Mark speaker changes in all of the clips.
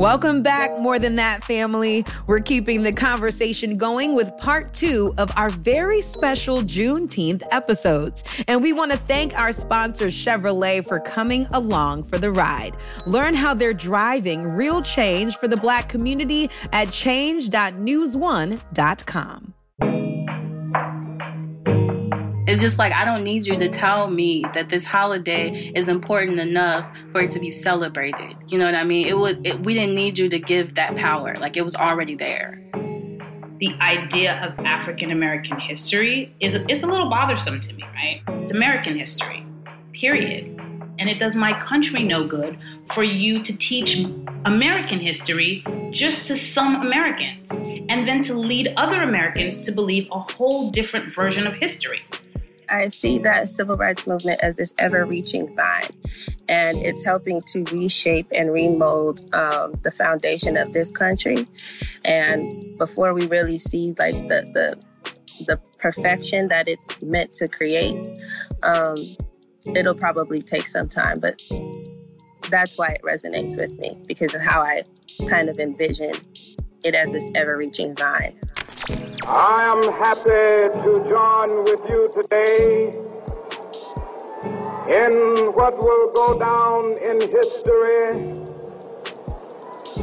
Speaker 1: Welcome back, More Than That family. We're keeping the conversation going with part two of our very special Juneteenth episodes. And we want to thank our sponsor, Chevrolet, for coming along for the ride. Learn how they're driving real change for the Black community at change.newsone.com.
Speaker 2: It's just like I don't need you to tell me that this holiday is important enough for it to be celebrated. You know what I mean? It would it, we didn't need you to give that power. Like it was already there.
Speaker 3: The idea of African American history is is a little bothersome to me, right? It's American history. Period. And it does my country no good for you to teach American history just to some Americans and then to lead other Americans to believe a whole different version of history.
Speaker 4: I see that civil rights movement as this ever reaching vine, and it's helping to reshape and remold um, the foundation of this country. And before we really see like the, the, the perfection that it's meant to create, um, it'll probably take some time. But that's why it resonates with me because of how I kind of envision it as this ever reaching vine.
Speaker 5: I am happy to join with you today in what will go down in history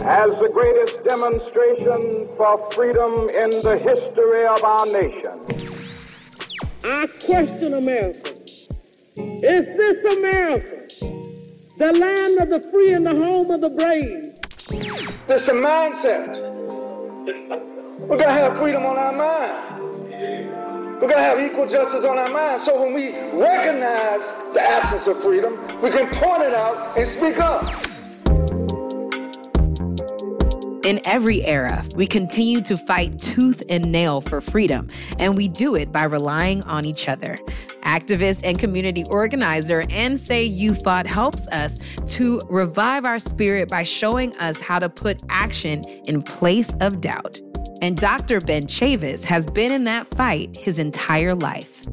Speaker 5: as the greatest demonstration for freedom in the history of our nation.
Speaker 6: I question America. Is this America, the land of the free and the home of the brave?
Speaker 5: This is a mindset. Going to have freedom on our mind. Going to have equal justice on our mind. So when we recognize the absence of freedom, we can point it out and speak up.
Speaker 1: In every era, we continue to fight tooth and nail for freedom, and we do it by relying on each other. Activist and community organizer Nsé Ufot helps us to revive our spirit by showing us how to put action in place of doubt. And Dr. Ben Chavis has been in that fight his entire life.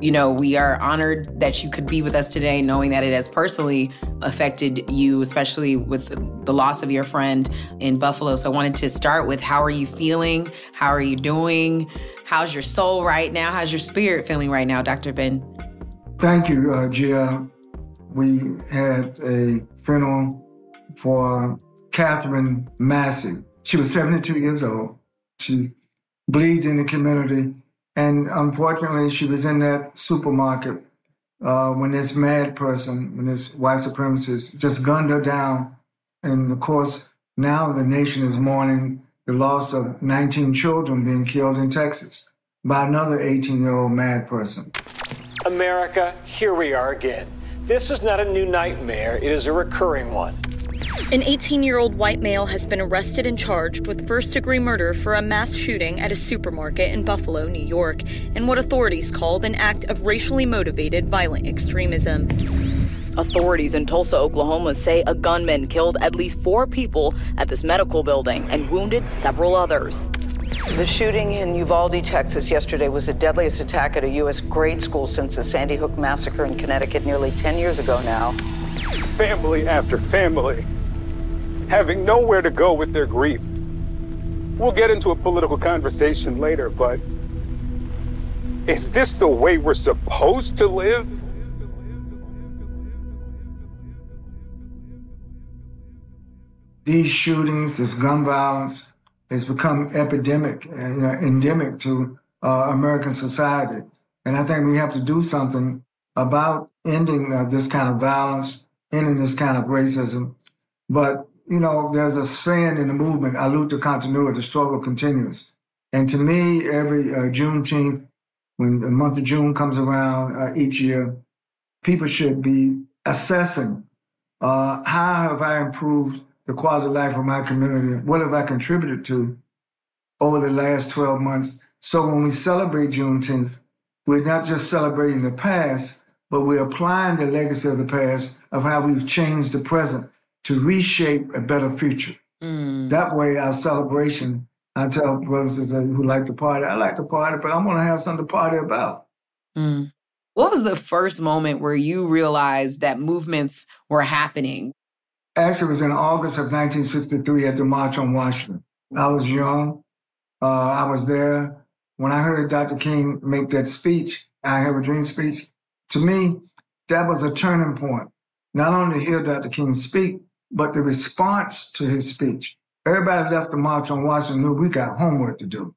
Speaker 7: You know, we are honored that you could be with us today, knowing that it has personally affected you, especially with the loss of your friend in Buffalo. So I wanted to start with how are you feeling? How are you doing? How's your soul right now? How's your spirit feeling right now, Dr. Ben?
Speaker 8: Thank you, uh, Gia. We had a funeral for Katherine Massey. She was 72 years old. She believed in the community. And unfortunately, she was in that supermarket uh, when this mad person, when this white supremacist just gunned her down. And of course, now the nation is mourning the loss of 19 children being killed in Texas by another 18 year old mad person.
Speaker 9: America, here we are again. This is not a new nightmare, it is a recurring one.
Speaker 10: An 18 year old white male has been arrested and charged with first degree murder for a mass shooting at a supermarket in Buffalo, New York, in what authorities called an act of racially motivated violent extremism.
Speaker 11: Authorities in Tulsa, Oklahoma say a gunman killed at least four people at this medical building and wounded several others.
Speaker 12: The shooting in Uvalde, Texas yesterday was the deadliest attack at a U.S. grade school since the Sandy Hook massacre in Connecticut nearly 10 years ago now.
Speaker 13: Family after family having nowhere to go with their grief. We'll get into a political conversation later, but is this the way we're supposed to live?
Speaker 8: These shootings, this gun violence, has become epidemic, endemic to uh, American society. And I think we have to do something about ending uh, this kind of violence, ending this kind of racism. But you know, there's a saying in the movement, "A luta continua, the struggle continues. And to me, every uh, Juneteenth, when the month of June comes around uh, each year, people should be assessing uh, how have I improved the quality of life of my community? What have I contributed to over the last 12 months? So when we celebrate Juneteenth, we're not just celebrating the past, but we're applying the legacy of the past of how we've changed the present to reshape a better future. Mm. That way, our celebration, I tell brothers who like to party, I like to party, but I'm going to have something to party about.
Speaker 7: Mm. What was the first moment where you realized that movements were happening?
Speaker 8: Actually, it was in August of 1963 at the March on Washington. I was young. Uh, I was there. When I heard Dr. King make that speech, I Have a Dream speech, to me, that was a turning point. Not only to hear Dr. King speak, but the response to his speech. Everybody left the March on Washington knew we got homework to do.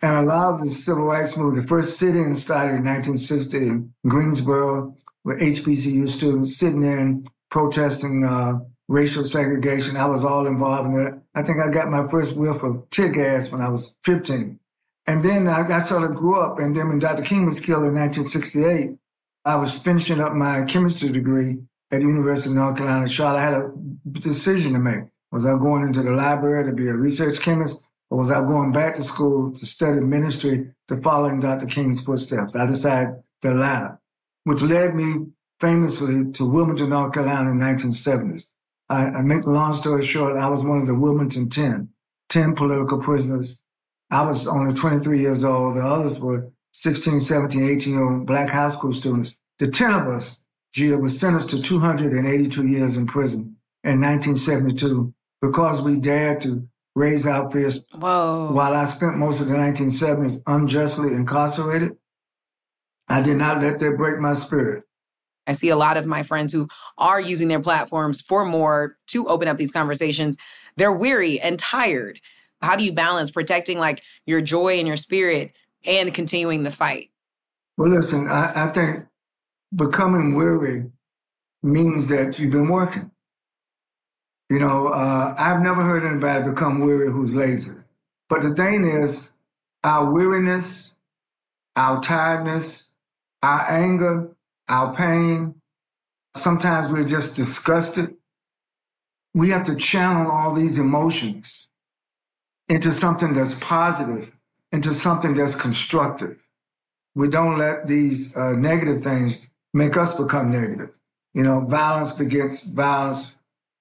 Speaker 8: And a lot of the civil rights movement, the first sit-in started in 1960 in Greensboro with HBCU students sitting in protesting uh, racial segregation. I was all involved in it. I think I got my first whiff of tear gas when I was 15. And then I, I sort of grew up. And then when Dr. King was killed in 1968, I was finishing up my chemistry degree at the University of North Carolina, Charlotte. I had a decision to make. Was I going into the library to be a research chemist, or was I going back to school to study ministry to follow in Dr. King's footsteps? I decided the latter, which led me famously to Wilmington, North Carolina in the 1970s. I, I make the long story short, I was one of the Wilmington 10, 10 political prisoners. I was only 23 years old. The others were 16, 17, 18 year old black high school students. The 10 of us, Gia, was sentenced to 282 years in prison in 1972 because we dared to raise our fists.
Speaker 7: Whoa.
Speaker 8: While I spent most of the 1970s unjustly incarcerated, I did not let that break my spirit.
Speaker 7: I see a lot of my friends who are using their platforms for more to open up these conversations. They're weary and tired. How do you balance protecting like your joy and your spirit and continuing the fight?
Speaker 8: Well, listen, I, I think becoming weary means that you've been working. You know, uh, I've never heard anybody become weary who's lazy. But the thing is, our weariness, our tiredness, our anger, our pain, sometimes we're just disgusted. We have to channel all these emotions into something that's positive, into something that's constructive. We don't let these uh, negative things make us become negative. You know, violence begets violence,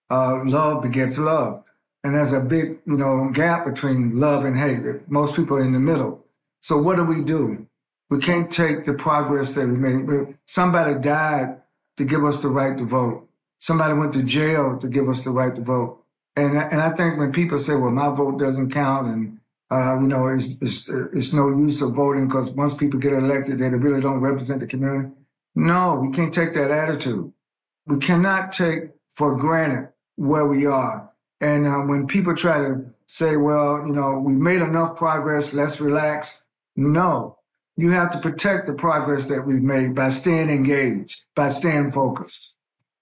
Speaker 8: uh, love begets love. And there's a big, you know, gap between love and hate. Most people are in the middle. So what do we do? We can't take the progress that we made. Somebody died to give us the right to vote. Somebody went to jail to give us the right to vote. And and I think when people say, "Well, my vote doesn't count," and uh, you know, it's, it's it's no use of voting because once people get elected, they really don't represent the community. No, we can't take that attitude. We cannot take for granted where we are. And uh, when people try to say, well, you know, we've made enough progress, let's relax. No, you have to protect the progress that we've made by staying engaged, by staying focused.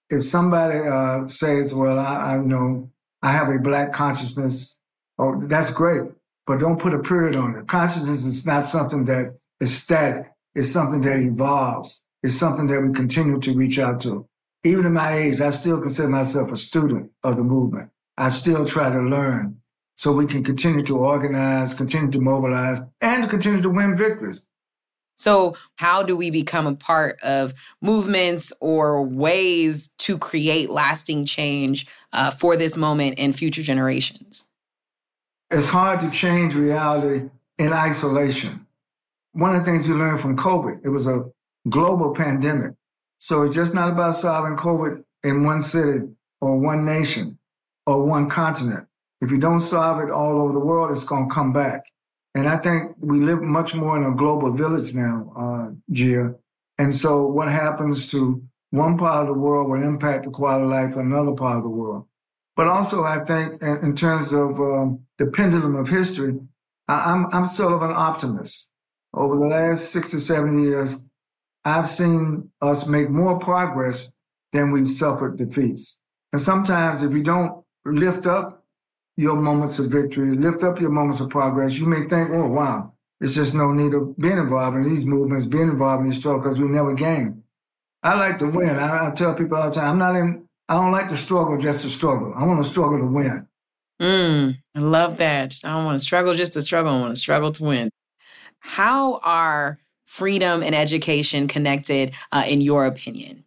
Speaker 8: If somebody uh, says, well, I, I, know, I have a black consciousness, oh, that's great, but don't put a period on it. Consciousness is not something that is static. It's something that evolves. It's something that we continue to reach out to even at my age, I still consider myself a student of the movement. I still try to learn so we can continue to organize, continue to mobilize, and continue to win victories.
Speaker 7: So, how do we become a part of movements or ways to create lasting change uh, for this moment and future generations?
Speaker 8: It's hard to change reality in isolation. One of the things we learned from COVID, it was a global pandemic. So it's just not about solving COVID in one city or one nation or one continent. If you don't solve it all over the world, it's going to come back. And I think we live much more in a global village now, uh, Gia. And so what happens to one part of the world will impact the quality of life in another part of the world. But also, I think in, in terms of um, the pendulum of history, I'm, I'm sort of an optimist. Over the last six to seven years, I've seen us make more progress than we've suffered defeats. And sometimes if you don't lift up your moments of victory, lift up your moments of progress, you may think, oh, wow, there's just no need of being involved in these movements, being involved in these struggles, because we never gain. I like to win. I, I, tell people all the time, I'm not in, I don't like to struggle just to struggle. I want to struggle to win.
Speaker 7: Mm, I love that. I don't want to struggle just to struggle. I want to struggle to win. How are freedom and education connected, uh, in your opinion?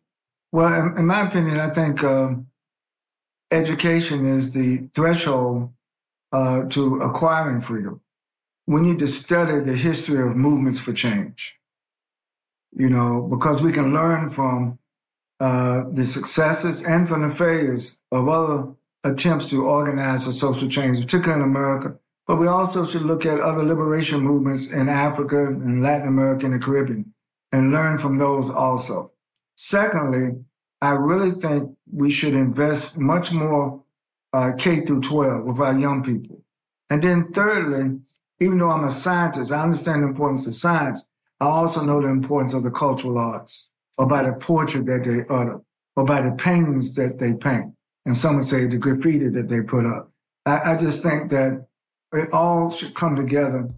Speaker 8: Well, in, my opinion, I think uh, education is the threshold uh, to acquiring freedom. We need to study the history of movements for change, you know, because we can learn from uh, the successes and from the failures of other attempts to organize for social change, particularly in America. But we also should look at other liberation movements in Africa and Latin America and the Caribbean and learn from those also. Secondly, I really think we should invest much more uh, K through 12 with our young people. And then thirdly, even though I'm a scientist, I understand the importance of science. I also know the importance of the cultural arts, or by the portrait that they utter, or by the paintings that they paint. And some would say the graffiti that they put up. I, I just think that it all should come together.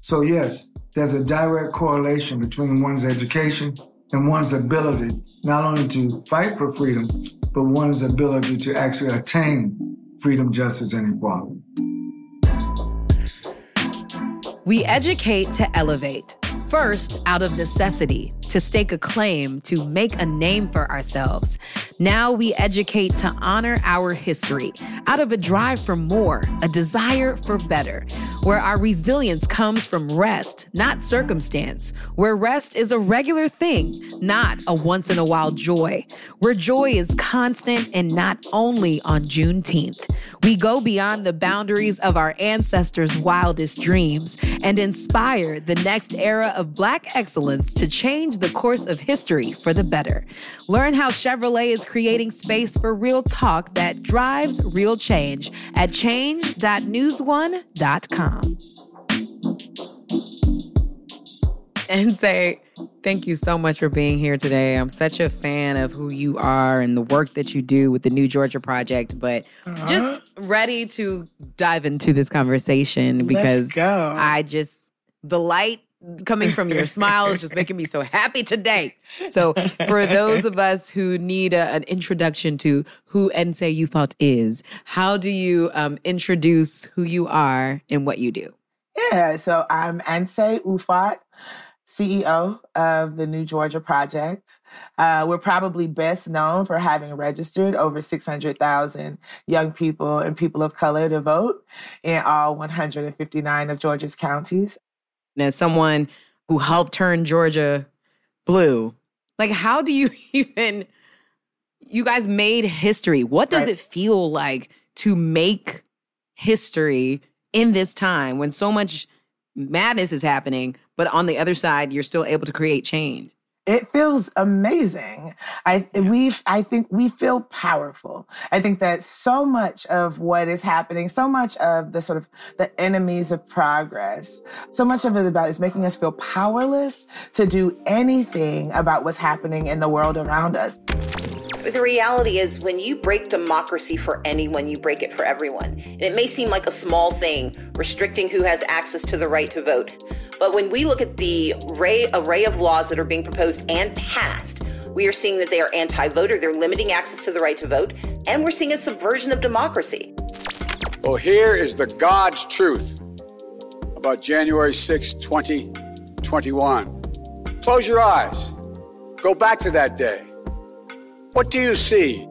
Speaker 8: So yes, there's a direct correlation between one's education and one's ability not only to fight for freedom, but one's ability to actually attain freedom, justice, and equality.
Speaker 1: We educate to elevate. First, out of necessity, to stake a claim, to make a name for ourselves. Now we educate to honor our history out of a drive for more, a desire for better, where our resilience comes from rest, not circumstance, where rest is a regular thing, not a once in a while joy, where joy is constant and not only on Juneteenth. We go beyond the boundaries of our ancestors' wildest dreams and inspire the next era of Black excellence to change the course of history for the better. Learn how Chevrolet is creating space for real talk that drives real change at change.newsone.com. Nsé, Thank you so much for being here today. I'm such a fan of who you are and the work that you do with the New Georgia Project, but uh-huh. just ready to dive into this conversation because I just, the light coming from your smile is just making me so happy today. So, for those of us who need a, an introduction to who Nsé Ufot is, how do you um, introduce who you are and what you do?
Speaker 14: Yeah, so I'm Nsé Ufot. CEO of the New Georgia Project. Uh, we're probably best known for having registered over 600,000 young people and people of color to vote in all 159 of Georgia's counties
Speaker 1: as someone who helped turn Georgia blue, like how do you even you guys made history. What does right. it feel like to make history in this time when so much madness is happening, but on the other side you're still able to create change?
Speaker 14: It feels amazing. I we I think we feel powerful. I think that so much of what is happening, so much of the sort of the enemies of progress, so much of it about is making us feel powerless to do anything about what's happening in the world around us.
Speaker 15: The reality is, when you break democracy for anyone, you break it for everyone. And it may seem like a small thing, restricting who has access to the right to vote. But when we look at the array, array of laws that are being proposed and passed, we are seeing that they are anti voter, they're limiting access to the right to vote, and we're seeing a subversion of democracy.
Speaker 16: Well, here is the God's truth about January 6, 2021. Close your eyes. Go back to that day. What do you see?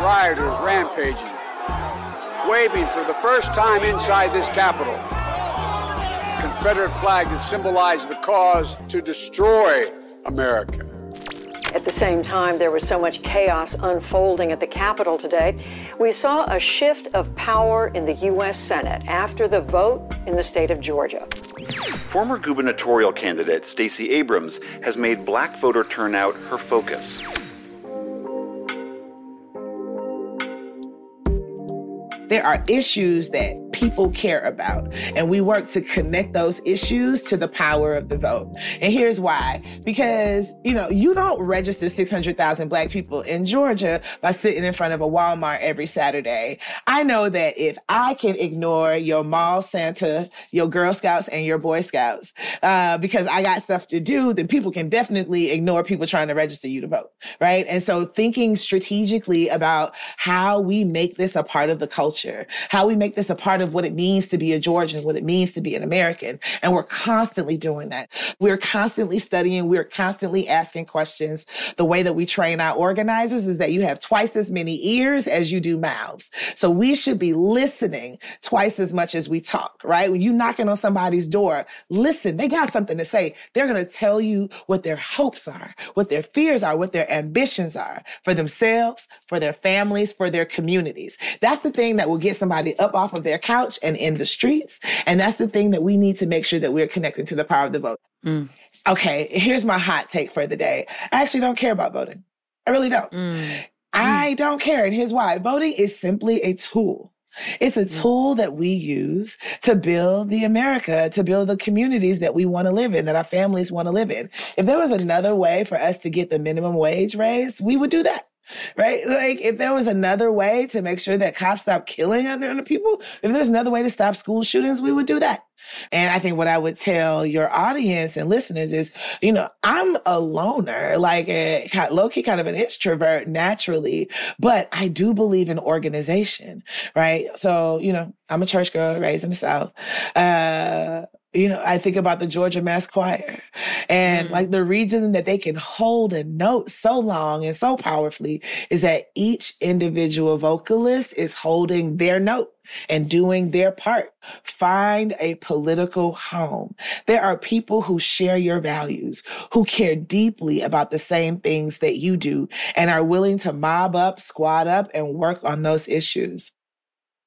Speaker 16: Rioters rampaging, waving for the first time inside this Capitol. Confederate flag that symbolized the cause to destroy America.
Speaker 17: At the same time, there was so much chaos unfolding at the Capitol today. We saw a shift of power in the U.S. Senate after the vote in the state of Georgia.
Speaker 18: Former gubernatorial candidate Stacey Abrams has made black voter turnout her focus.
Speaker 14: There are issues that people care about. And we work to connect those issues to the power of the vote. And here's why. Because, you know, you don't register 600,000 black people in Georgia by sitting in front of a Walmart every Saturday. I know that if I can ignore your mall Santa, your Girl Scouts, and your Boy Scouts, uh, because I got stuff to do, then people can definitely ignore people trying to register you to vote. Right. And so thinking strategically about how we make this a part of the culture, how we make this a part of of what it means to be a Georgian, what it means to be an American. And we're constantly doing that. We're constantly studying. We're constantly asking questions. The way that we train our organizers is that you have twice as many ears as you do mouths. So we should be listening twice as much as we talk, right? When you're knocking on somebody's door, listen, they got something to say. They're going to tell you what their hopes are, what their fears are, what their ambitions are for themselves, for their families, for their communities. That's the thing that will get somebody up off of their couch and in the streets. And that's the thing that we need to make sure that we're connecting to the power of the vote. Mm. Okay, here's my hot take for the day. I actually don't care about voting. I really don't. Mm. I don't care. And here's why voting is simply a tool. It's a mm. tool that we use to build the America, to build the communities that we want to live in, that our families want to live in. If there was another way for us to get the minimum wage raised, we would do that right? Like if there was another way to make sure that cops stop killing other people, if there's another way to stop school shootings, we would do that. And I think what I would tell your audience and listeners is, you know, I'm a loner, like a low key kind of an introvert naturally, but I do believe in organization, right? So, you know, I'm a church girl raised in the South. Uh, you know, I think about the Georgia Mass Choir and mm. like the reason that they can hold a note so long and so powerfully is that each individual vocalist is holding their note and doing their part. Find a political home. There are people who share your values, who care deeply about the same things that you do and are willing to mob up, squad up, and work on those issues.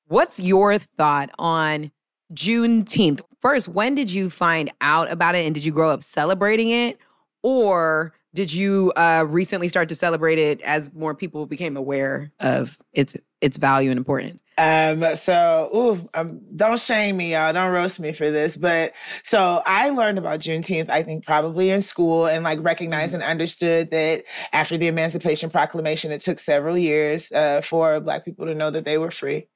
Speaker 1: What's your thought on Juneteenth? First, when did you find out about it and did you grow up celebrating it? Or did you uh, recently start to celebrate it as more people became aware of its its value and importance?
Speaker 14: Um, so, ooh, um, don't shame me, y'all. Don't roast me for this. But so I learned about Juneteenth, I think probably in school and like recognized mm-hmm. and understood that after the Emancipation Proclamation, it took several years uh, for Black people to know that they were free.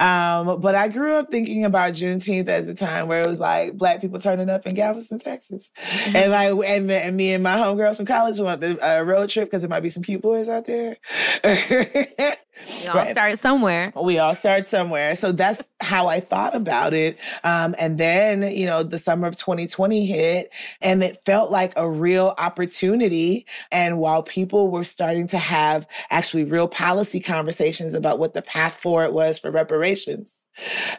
Speaker 14: Um, but I grew up thinking about Juneteenth as a time where it was like Black people turning up in Galveston, Texas. Mm-hmm. And like, and, and me and my homegirls from college went on a road trip because there might be some cute boys out there.
Speaker 1: We all right. start somewhere.
Speaker 14: We all start somewhere. So that's how I thought about it. Um, and then, you know, the summer of 2020 hit and it felt like a real opportunity. And while people were starting to have actually real policy conversations about what the path forward was for reparations.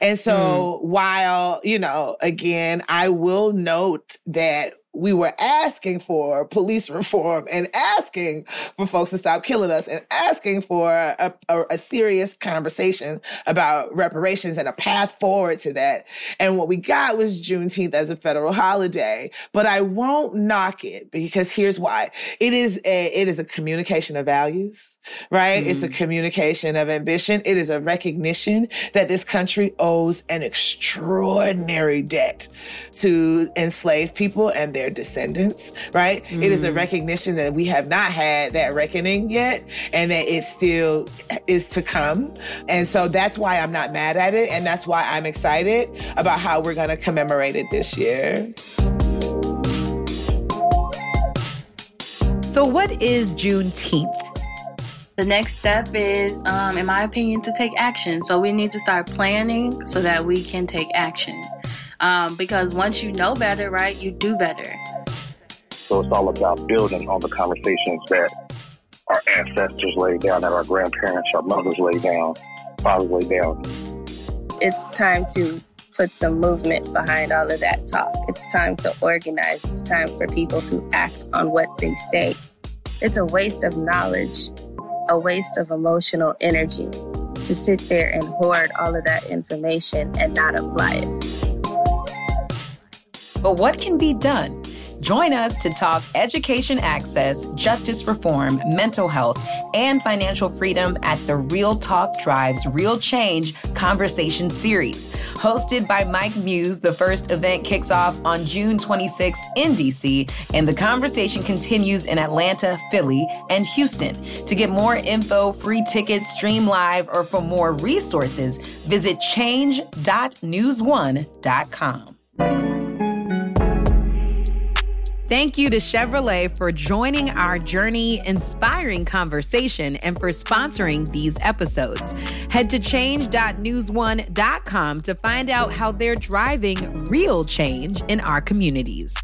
Speaker 14: And so mm. while, you know, again, I will note that we were asking for police reform and asking for folks to stop killing us and asking for a, a, a, serious conversation about reparations and a path forward to that. And what we got was Juneteenth as a federal holiday. But I won't knock it because here's why. It is a, it is a communication of values, right? Mm. It's a mm. communication of ambition. It is a recognition that this country owes an extraordinary debt to enslaved people and their descendants, right? Mm. It is a mm. recognition that we have not had that reckoning yet and that it still is to come. And so that's why I'm not mad at it. And that's why I'm excited about how we're going to commemorate it this year.
Speaker 1: So, what is Juneteenth?
Speaker 2: The next step is, um, in my opinion, to take action. So, we need to start planning so that we can take action. Um, because once you know better, right, you do better.
Speaker 19: So it's all about building on the conversations that our ancestors laid down, that our grandparents, our mothers laid down, fathers laid down.
Speaker 4: It's time to put some movement behind all of that talk. It's time to organize. It's time for people to act on what they say. It's a waste of knowledge, a waste of emotional energy to sit there and hoard all of that information and not apply it.
Speaker 1: But what can be done? Join us to talk education access, justice reform, mental health, and financial freedom at the Real Talk Drives Real Change Conversation Series. Hosted by Mike Muse, the first event kicks off on June 26th in DC, and the conversation continues in Atlanta, Philly, and Houston. To get more info, free tickets, stream live, or for more resources, visit change.newsone.com. Thank you to Chevrolet for joining our journey, inspiring conversation, and for sponsoring these episodes. Head to change.newsone.com to find out how they're driving real change in our communities.